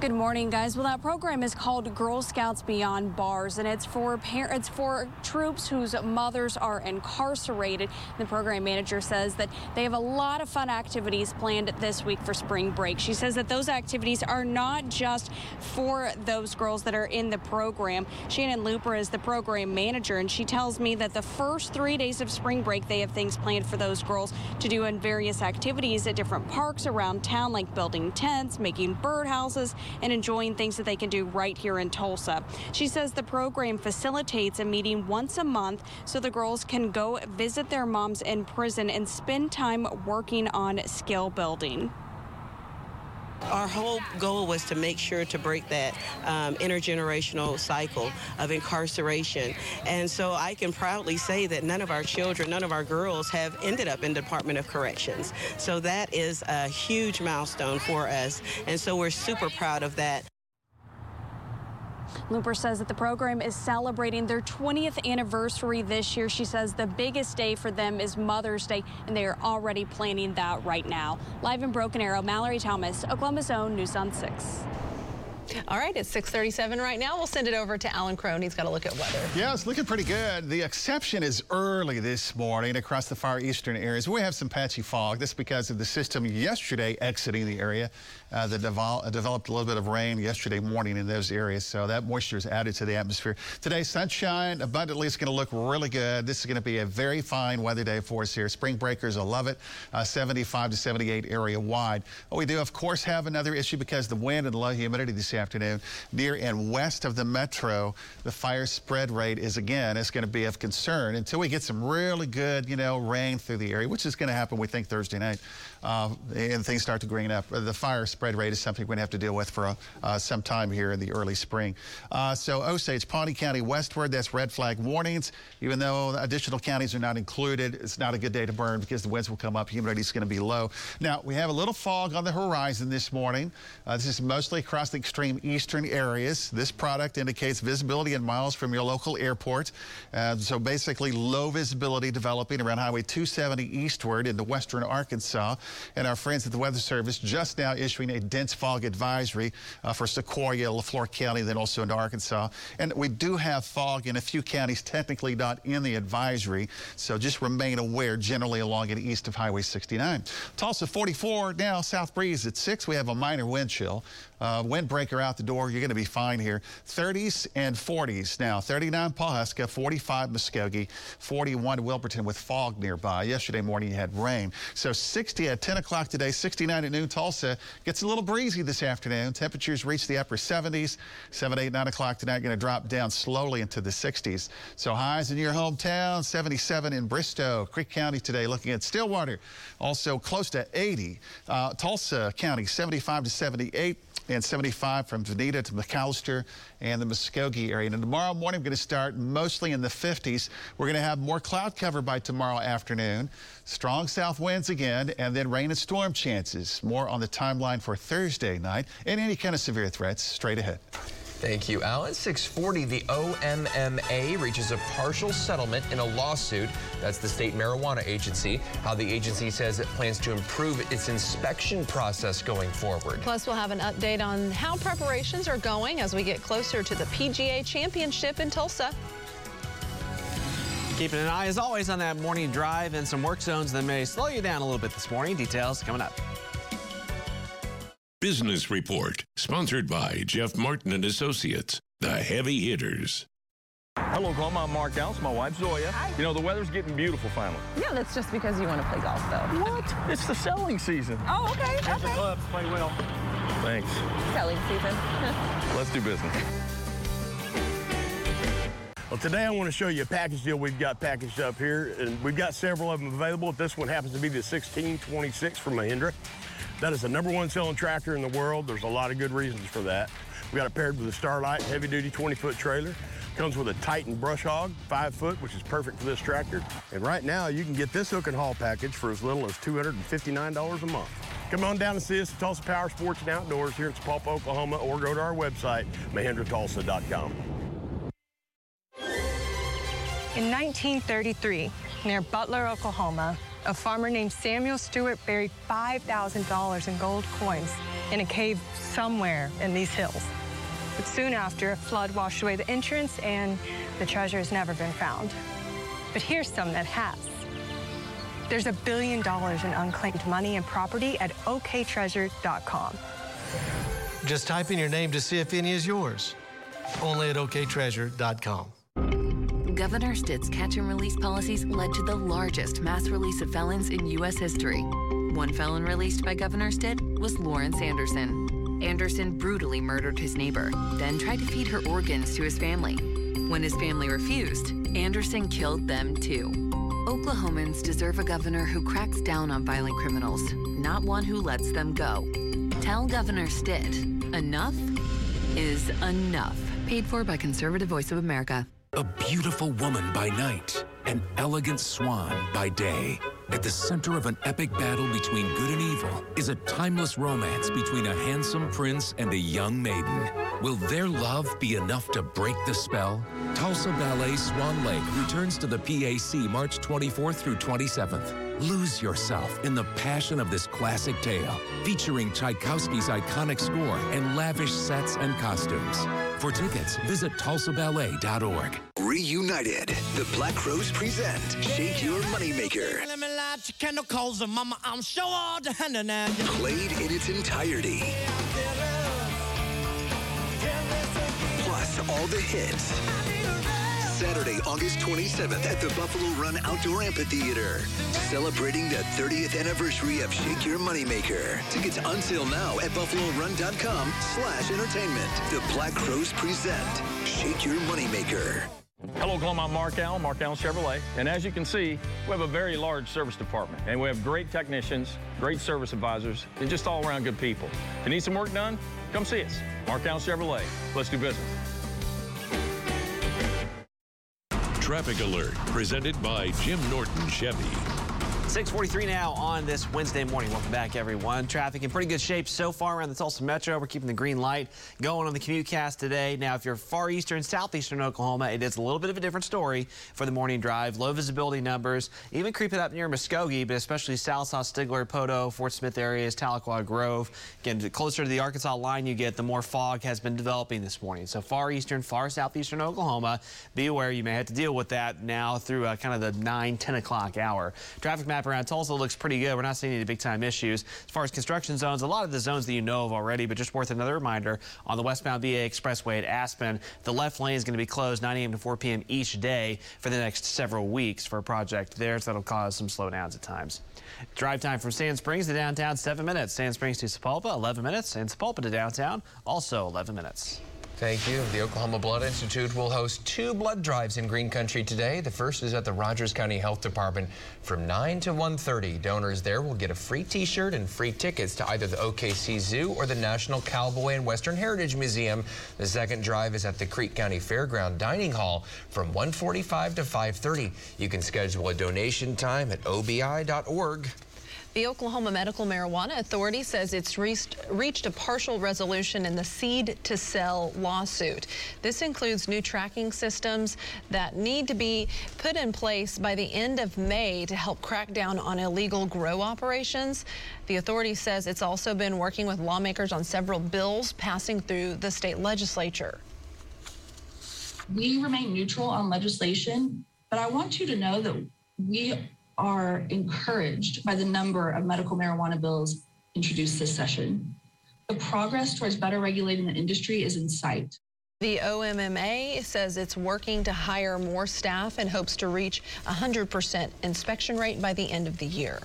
Good morning, guys. Well, that program is called Girl Scouts Beyond Bars, and it's for parents, for troops whose mothers are incarcerated. The program manager says that they have a lot of fun activities planned this week for spring break. She says that those activities are not just for those girls that are in the program. Shannon Looper is the program manager, and she tells me that the first three days of spring break, they have things planned for those girls to do in various activities at different parks around town, like building tents, making birdhouses, and enjoying things that they can do right here in Tulsa. She says the program facilitates a meeting once a month so the girls can go visit their moms in prison and spend time working on skill building. Our whole goal was to make sure to break that um, intergenerational cycle of incarceration. And so I can proudly say that none of our children, none of our girls have ended up in Department of Corrections. So that is a huge milestone for us. And so we're super proud of that. Looper says that the program is celebrating their 20th anniversary this year. She says the biggest day for them is Mother's Day, and they are already planning that right now. Live in Broken Arrow, Mallory Thomas, Oklahoma's Own News on 6. All right, it's 637 right now. We'll send it over to Alan Crone. He's got a look at weather. Yeah, it's looking pretty good. The exception is early this morning across the far eastern areas. We have some patchy fog. This because of the system yesterday exiting the area uh, that uh, developed a little bit of rain yesterday morning in those areas. So that moisture is added to the atmosphere. Today, sunshine abundantly. is going to look really good. This is going to be a very fine weather day for us here. Spring breakers will love it. Uh, 75 to 78 area wide. But we do, of course, have another issue because the wind and the low humidity this afternoon near and west of the metro, the fire spread rate is again, it's going to be of concern until we get some really good, you know, rain through the area, which is going to happen, we think, Thursday night, uh, and things start to green up. The fire spread rate is something we're going to have to deal with for uh, some time here in the early spring. Uh, so Osage, Pawnee County westward, that's red flag warnings. Even though additional counties are not included, it's not a good day to burn because the winds will come up, humidity is going to be low. Now, we have a little fog on the horizon this morning. Uh, this is mostly across the extreme eastern areas. This product indicates visibility in miles from your local airport. Uh, so basically low visibility developing around Highway 270 eastward into western Arkansas. And our friends at the Weather Service just now issuing a dense fog advisory uh, for Sequoyah, Leflore County, then also into Arkansas. And we do have fog in a few counties, technically not in the advisory. So just remain aware generally along and east of Highway 69. Tulsa 44 now, south breeze at 6. We have a minor wind chill. Uh, windbreaker out the door. You're going to be fine here. 30s and 40s now. 39 Pawhuska, 45 Muskogee, 41 Wilburton with fog nearby. Yesterday morning you had rain. So 60 at 10 o'clock today, 69 at noon. Tulsa gets a little breezy this afternoon. Temperatures reach the upper 70s. 7, 8, 9 o'clock tonight going to drop down slowly into the 60s. So highs in your hometown, 77 in Bristow. Creek County today looking at Stillwater, also close to 80. Uh, Tulsa County, 75 to 78 and 75 from Vinita to McAlester and the Muskogee area. And tomorrow morning, we're going to start mostly in the 50s. We're going to have more cloud cover by tomorrow afternoon. Strong south winds again, and then rain and storm chances. More on the timeline for Thursday night and any kind of severe threats straight ahead. Thank you, Alan. 640, the OMMA reaches a partial settlement in a lawsuit. That's the state marijuana agency. How the agency says it plans to improve its inspection process going forward. Plus, we'll have an update on how preparations are going as we get closer to the PGA Championship in Tulsa. Keeping an eye, as always, on that morning drive and some work zones that may slow you down a little bit this morning. Details coming up. Business Report, sponsored by Jeff Martin and Associates, the heavy hitters. Hello, Oklahoma. I'm Mark Dallas. My wife Zoya. Hi. You know the weather's getting beautiful finally. Yeah, that's just because you want to play golf, though. What? It's the selling season. Oh, okay. Here's okay. the clubs. Play well. Thanks. Selling season. Let's do business. Well, today I want to show you a package deal we've got packaged up here, and we've got several of them available. This one happens to be the 1626 from Mahindra. That is the number one selling tractor in the world. There's a lot of good reasons for that. We got it paired with a Starlight heavy-duty 20-foot trailer. Comes with a Titan brush hog, five foot, which is perfect for this tractor. And right now, you can get this hook and haul package for as little as $259 a month. Come on down and see us at Tulsa Power Sports and Outdoors here in Sapulpa, Oklahoma, or go to our website, mahindratulsa.com. In 1933, near Butler, Oklahoma, a farmer named Samuel Stewart buried $5,000 in gold coins in a cave somewhere in these hills. But soon after, a flood washed away the entrance and the treasure has never been found. But here's some that has. There's a billion dollars in unclaimed money and property at oktreasure.com. Just type in your name to see if any is yours. Only at oktreasure.com. Governor Stitt's catch and release policies led to the largest mass release of felons in U.S. history. One felon released by Governor Stitt was Lawrence Anderson. Anderson brutally murdered his neighbor, then tried to feed her organs to his family. When his family refused, Anderson killed them too. Oklahomans deserve a governor who cracks down on violent criminals, not one who lets them go. Tell Governor Stitt, enough is enough. Paid for by Conservative Voice of America. A beautiful woman by night, an elegant swan by day. At the center of an epic battle between good and evil is a timeless romance between a handsome prince and a young maiden. Will their love be enough to break the spell? Tulsa Ballet Swan Lake returns to the PAC March 24th through 27th. Lose yourself in the passion of this classic tale, featuring Tchaikovsky's iconic score and lavish sets and costumes. For tickets, visit tulsaballet.org. Reunited, the Black Crowes present Shake Your Moneymaker. Played in its entirety. Plus all the hits. Saturday, August 27th at the Buffalo Run Outdoor Amphitheater. Celebrating the 30th anniversary of Shake Your Moneymaker. Tickets sale now at buffalorun.com slash entertainment. The Black Crowes present Shake Your Moneymaker. Hello, Oklahoma. I'm Mark Allen, Mark Allen Chevrolet. And as you can see, we have a very large service department. And we have great technicians, great service advisors, and just all around good people. If you need some work done, come see us. Mark Allen Chevrolet. Let's do business. Traffic Alert, presented by Jim Norton Chevy. 643 now on this Wednesday morning. Welcome back, everyone. Traffic in pretty good shape so far around the Tulsa Metro. We're keeping the green light going on the commute cast today. Now, if you're far eastern, southeastern Oklahoma, it is a little bit of a different story for the morning drive. Low visibility numbers, even creeping up near Muskogee, but especially Sallisaw, Stigler, Poteau, Fort Smith areas, Tahlequah Grove. Again, the closer to the Arkansas line you get, the more fog has been developing this morning. So far eastern, far southeastern Oklahoma, be aware you may have to deal with that now through uh, kind of the 9, 10 o'clock hour. Traffic map around Tulsa looks pretty good. We're not seeing any big time issues. As far as construction zones, a lot of the zones that you know of already, but just worth another reminder on the westbound VA Expressway at Aspen, the left lane is going to be closed 9 a.m. to 4 p.m. each day for the next several weeks for a project there, so that'll cause some slowdowns at times. Drive time from Sand Springs to downtown, 7 minutes. Sand Springs to Sapulpa, 11 minutes. And Sapulpa to downtown, also 11 minutes. Thank you. The Oklahoma Blood Institute will host two blood drives in Green Country today. The first is at the Rogers County Health Department from 9 to 1.30. Donors there will get a free t-shirt and free tickets to either the OKC Zoo or the National Cowboy and Western Heritage Museum. The second drive is at the Creek County Fairground Dining Hall from 1.45 to 5.30. You can schedule a donation time at obi.org. The Oklahoma Medical Marijuana Authority says it's reached, reached a partial resolution in the seed to sell lawsuit. This includes new tracking systems that need to be put in place by the end of May to help crack down on illegal grow operations. The authority says it's also been working with lawmakers on several bills passing through the state legislature. We remain neutral on legislation, but I want you to know that we are encouraged by the number of medical marijuana bills introduced this session. The progress towards better regulating the industry is in sight. The OMMA says it's working to hire more staff and hopes to reach 100% inspection rate by the end of the year.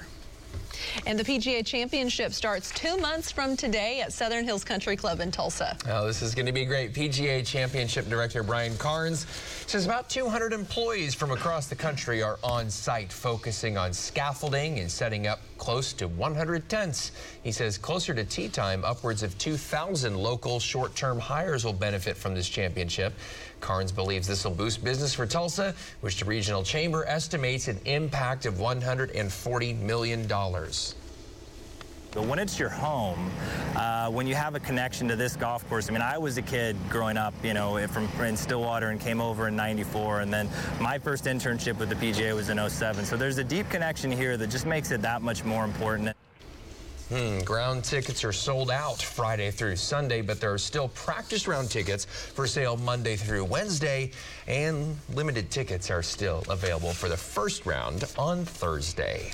And the PGA Championship starts two months from today at Southern Hills Country Club in Tulsa. Oh, this is going to be great. PGA Championship Director Brian Carnes says about 200 employees from across the country are on site focusing on scaffolding and setting up close to 100 tents. He says closer to tee time, upwards of 2,000 local short-term hires will benefit from this championship. Carnes believes this will boost business for Tulsa, which the regional chamber estimates an impact of $140 million. But when it's your home, uh, when you have a connection to this golf course, I mean, I was a kid growing up, you know, from in Stillwater and came over in 94. And then my first internship with the PGA was in 07. So there's a deep connection here that just makes it that much more important. Hmm, ground tickets are sold out Friday through Sunday, but there are still practice round tickets for sale Monday through Wednesday, and limited tickets are still available for the first round on Thursday.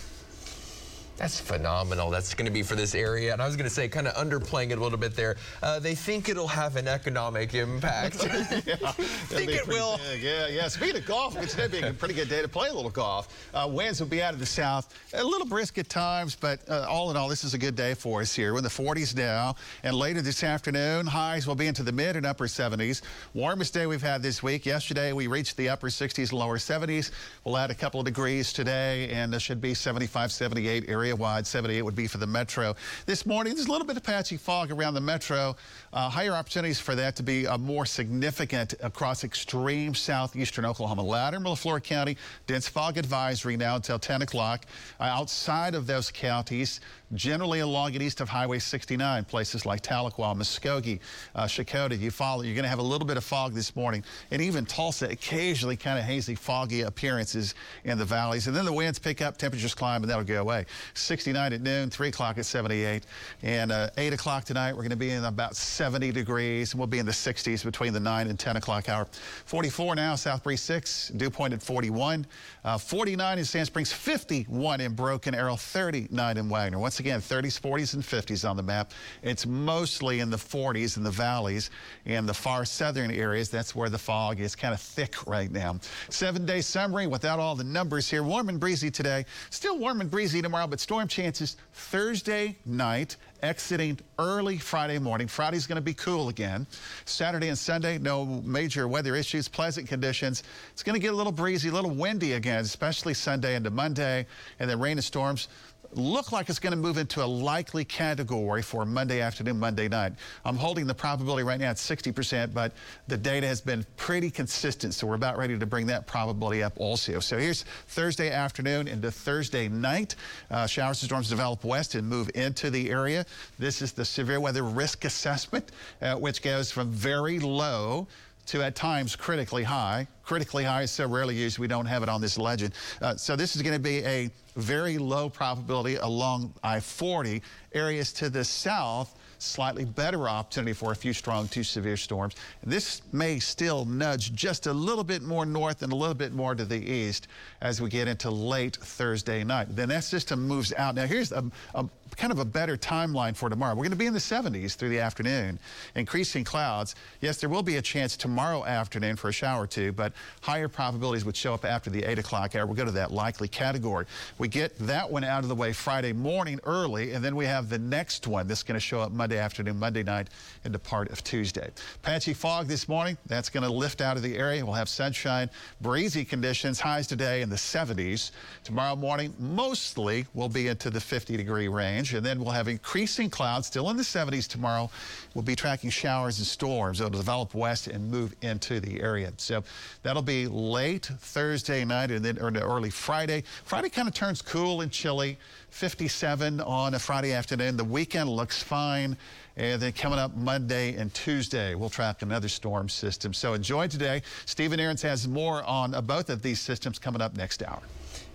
That's phenomenal. That's going to be for this area. And I was going to say, kind of underplaying it a little bit there. Uh, they think it'll have an economic impact. yeah, think it will. Big. Yeah, yeah. Speaking of golf, it's today being a pretty good day to play a little golf. Uh, winds will be out of the south, a little brisk at times, but uh, all in all, this is a good day for us here. We're in the 40s now, and later this afternoon, highs will be into the mid and upper 70s. Warmest day we've had this week. Yesterday, we reached the upper 60s and lower 70s. We'll add a couple of degrees today, and this should be 75, 78 area area-wide. 78 would be for the metro. This morning, there's a little bit of patchy fog around the metro. Uh, higher opportunities for that to be uh, more significant across extreme southeastern Oklahoma. Latimer, Leflore County, dense fog advisory now until 10 o'clock. Uh, outside of those counties, generally along and east of Highway 69, places like Tahlequah, Muskogee, uh, Checotah, you follow, you're going to have a little bit of fog this morning. And even Tulsa, occasionally kind of hazy, foggy appearances in the valleys. And then the winds pick up, temperatures climb, and that'll go away. 69 at noon, 3 o'clock at 78. And uh, 8 o'clock tonight, we're going to be in about 70 degrees, and we'll be in the 60s between the 9 and 10 o'clock hour. 44 now, South Breeze 6, dew point at 41. Uh, 49 in Sand Springs, 51 in Broken Arrow, 39 in Wagoner. Once again, 30s, 40s, and 50s on the map. It's mostly in the 40s in the valleys and the far southern areas. That's where the fog is kind of thick right now. Seven day summary without all the numbers here. Warm and breezy today. Still warm and breezy tomorrow, but storm chances Thursday night exiting early Friday morning. Friday's going to be cool again. Saturday and Sunday, no major weather issues, pleasant conditions. It's going to get a little breezy, a little windy again, especially Sunday into Monday, and then rain and storms look like it's going to move into a likely category for Monday afternoon, Monday night. I'm holding the probability right now at 60%, but the data has been pretty consistent, so we're about ready to bring that probability up also. So here's Thursday afternoon into Thursday night. Uh, showers and storms develop west and move into the area. This is the severe weather risk assessment, uh, which goes from very low to at times critically high. Critically high is so rarely used, we don't have it on this legend. Uh, so this is going to be a very low probability along I-40. Areas to the south, slightly better opportunity for a few strong to severe storms. This may still nudge just a little bit more north and a little bit more to the east as we get into late Thursday night. Then that system moves out. Now here's a, a kind of a better timeline for tomorrow. We're going to be in the 70s through the afternoon, increasing clouds. Yes, there will be a chance tomorrow afternoon for a shower or two, but higher probabilities would show up after the 8 o'clock hour. We'll go to that likely category. We get that one out of the way Friday morning early, and then we have the next one that's going to show up Monday afternoon, Monday night, into part of Tuesday. Patchy fog this morning. That's going to lift out of the area. We'll have sunshine, breezy conditions, highs today in the 70s. Tomorrow morning, mostly we'll be into the 50 degree range, and then we'll have increasing clouds still in the 70s tomorrow. We'll be tracking showers and storms. It'll develop west and move into the area. So that'll be late Thursday night and then early Friday. Friday kind of turns cool and chilly. 57 on a Friday afternoon. The weekend looks fine. And then coming up Monday and Tuesday, we'll track another storm system. So enjoy today. Stephen Nehrenz has more on both of these systems coming up next hour.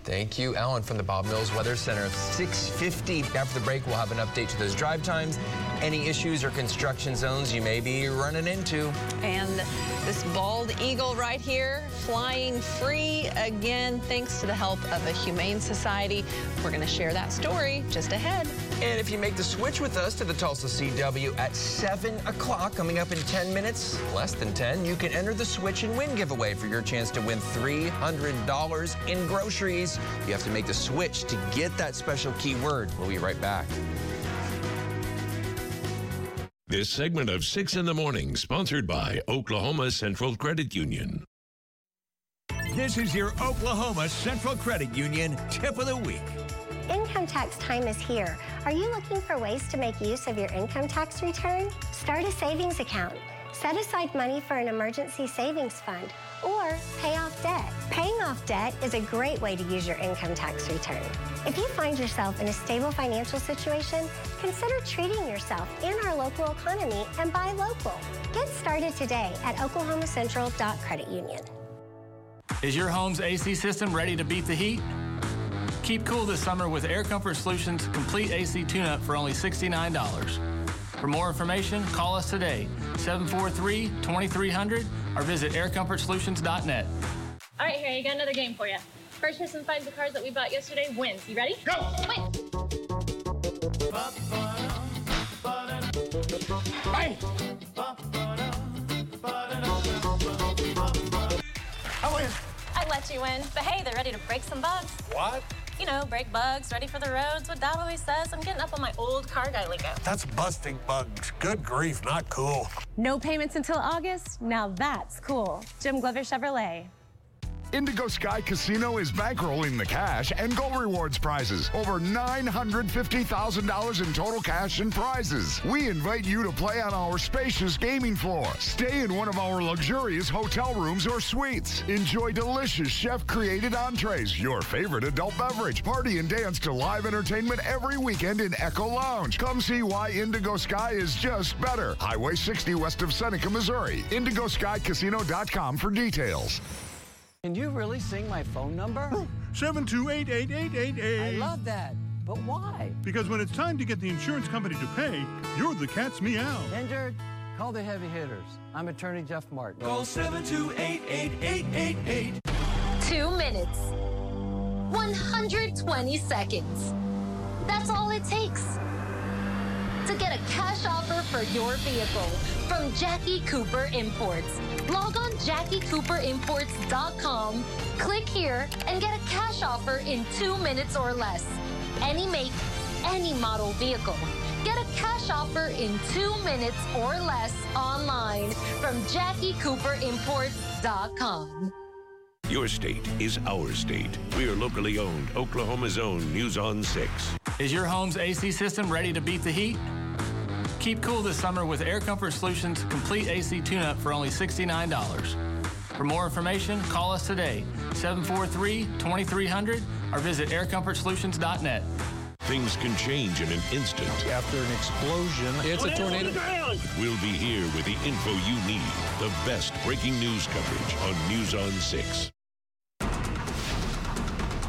Thank you, Alan, from the Bob Mills Weather Center. 650 after the break, we'll have an update to those drive times, any issues or construction zones you may be running into. And this bald eagle right here, flying free again, thanks to the help of a humane society. We're going to share that story just ahead. And if you make the switch with us to the Tulsa CW at 7 o'clock, coming up in 10 minutes, less than 10, you can enter the Switch and Win giveaway for your chance to win $300 in groceries. You have to make the switch to get that special keyword. We'll be right back. This segment of 6 in the Morning, sponsored by Oklahoma Central Credit Union. This is your Oklahoma Central Credit Union tip of the week. Income tax time is here. Are you looking for ways to make use of your income tax return? Start a savings account. Set aside money for an emergency savings fund or pay off debt. Paying off debt is a great way to use your income tax return. If you find yourself in a stable financial situation, consider treating yourself in our local economy and buy local. Get started today at oklahomacentral.credit union. Is your home's AC system ready to beat the heat? Keep cool this summer with Air Comfort Solutions Complete AC Tune-Up for only $69. For more information, call us today, 743-2300, or visit aircomfortsolutions.net. All right, Harry, I got another game for you. First person finds the cards that we bought yesterday wins. You ready? Go! Wait. Hey! I win. I let you win, but hey, they're ready to break some bugs. What? You know, break bugs, ready for the roads. What Dad always says, I'm getting up on my old car guy lingo. That's busting bugs. Good grief, not cool. No payments until August? Now that's cool. Jim Glover Chevrolet. Indigo Sky Casino is bankrolling the cash and Go Rewards prizes. Over $950,000 in total cash and prizes. We invite you to play on our spacious gaming floor. Stay in one of our luxurious hotel rooms or suites. Enjoy delicious chef-created entrees, your favorite adult beverage. Party and dance to live entertainment every weekend in Echo Lounge. Come see why Indigo Sky is just better. Highway 60 west of Seneca, Missouri. IndigoSkyCasino.com for details. Can you really sing my phone number? 7288888. I love that. But why? Because when it's time to get the insurance company to pay, you're the cat's meow. Injured? Call the heavy hitters. I'm attorney Jeff Martin. Call 7288888. Two minutes. 120 seconds. That's all it takes to get a cash offer for your vehicle from Jackie Cooper Imports. Log on JackieCooperImports.com, click here, and get a cash offer in two minutes or less. Any make, any model vehicle. Get a cash offer in two minutes or less online from JackieCooperImports.com. Your state is our state. We are locally owned, Oklahoma's own News on 6. Is your home's AC system ready to beat the heat? Keep cool this summer with Air Comfort Solutions complete AC tune-up for only $69. For more information, call us today, 743-2300, or visit aircomfortsolutions.net. Things can change in an instant. After an explosion, it's a tornado. We'll be here with the info you need. The best breaking news coverage on News on 6.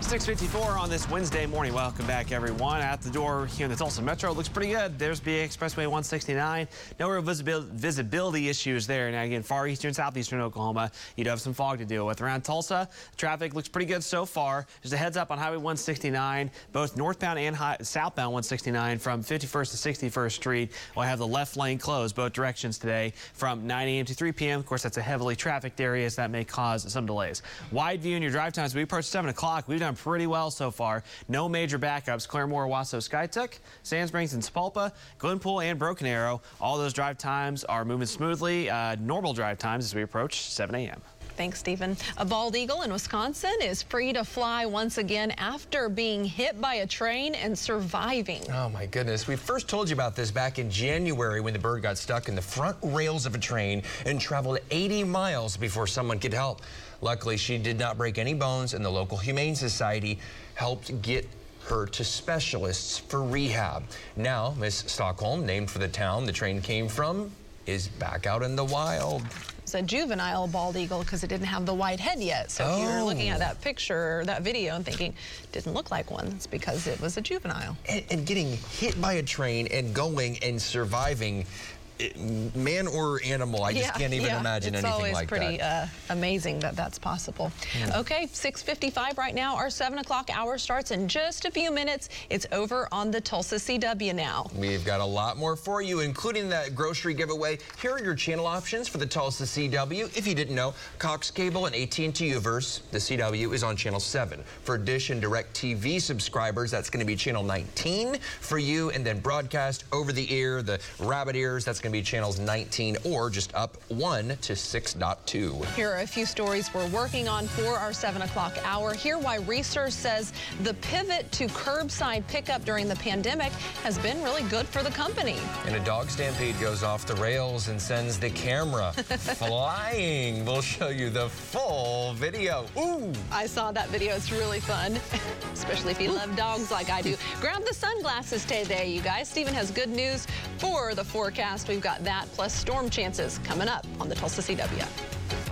654 on this Wednesday morning. Welcome back, everyone. At the door here in the Tulsa Metro, looks pretty good. There's BA Expressway 169. No real visibility, visibility issues there. Now, again, far eastern, southeastern Oklahoma, you do have some fog to deal with. Around Tulsa, traffic looks pretty good so far. There's a heads up on Highway 169, both northbound and southbound 169 from 51st to 61st Street. We'll have the left lane closed both directions today from 9 a.m. to 3 p.m. Of course, that's a heavily trafficked area, so that may cause some delays. Wide view in your drive times. We approach 7 o'clock. We've done pretty well so far. No major backups. Claremore, Owasso, Skiatook, Sand Springs, and Sapulpa, Glenpool, and Broken Arrow. All those drive times are moving smoothly. Uh, normal drive times as we approach 7 a.m. Thanks, Stephen. A bald eagle in Wisconsin is free to fly once again after being hit by a train and surviving. Oh, my goodness. We first told you about this back in January when the bird got stuck in the front rails of a train and traveled 80 miles before someone could help. Luckily, she did not break any bones, and the local Humane Society helped get her to specialists for rehab. Now, Miss Stockholm, named for the town the train came from, is back out in the wild. It's a juvenile bald eagle because it didn't have the white head yet. So if you're oh. looking at Oh. that picture or that video and thinking, didn't look like one, it's because it was a juvenile. And, and getting hit by a train and going and surviving, it- man or animal, I just can't even yeah. imagine it's anything always like pretty that. uh, amazing that that's possible. Yeah. Okay, 6:55 right now. Our seven o'clock hour starts in just a few minutes. It's over on the Tulsa CW now. We've got a lot more for you, including that grocery giveaway. Here are your channel options for the Tulsa CW. If you didn't know, Cox Cable and AT&T U-verse, the CW is on channel 7. For Dish and DirecTV subscribers, that's going to be channel 19 for you, and then broadcast over the ear, the rabbit ears, that's going to be channels 19 or just up 1 to 6.2. Here are a few stories we're working on for our 7 o'clock hour. Here why research says the pivot to curbside pickup during the pandemic has been really good for the company. And a dog stampede goes off the rails and sends the camera flying. We'll show you the full video. Ooh! I saw that video. It's really fun, especially if you love dogs like I do. Grab the sunglasses today, you guys. Stephen has good news for the forecast. We've got that plus storm chances coming up on the Tulsa CW.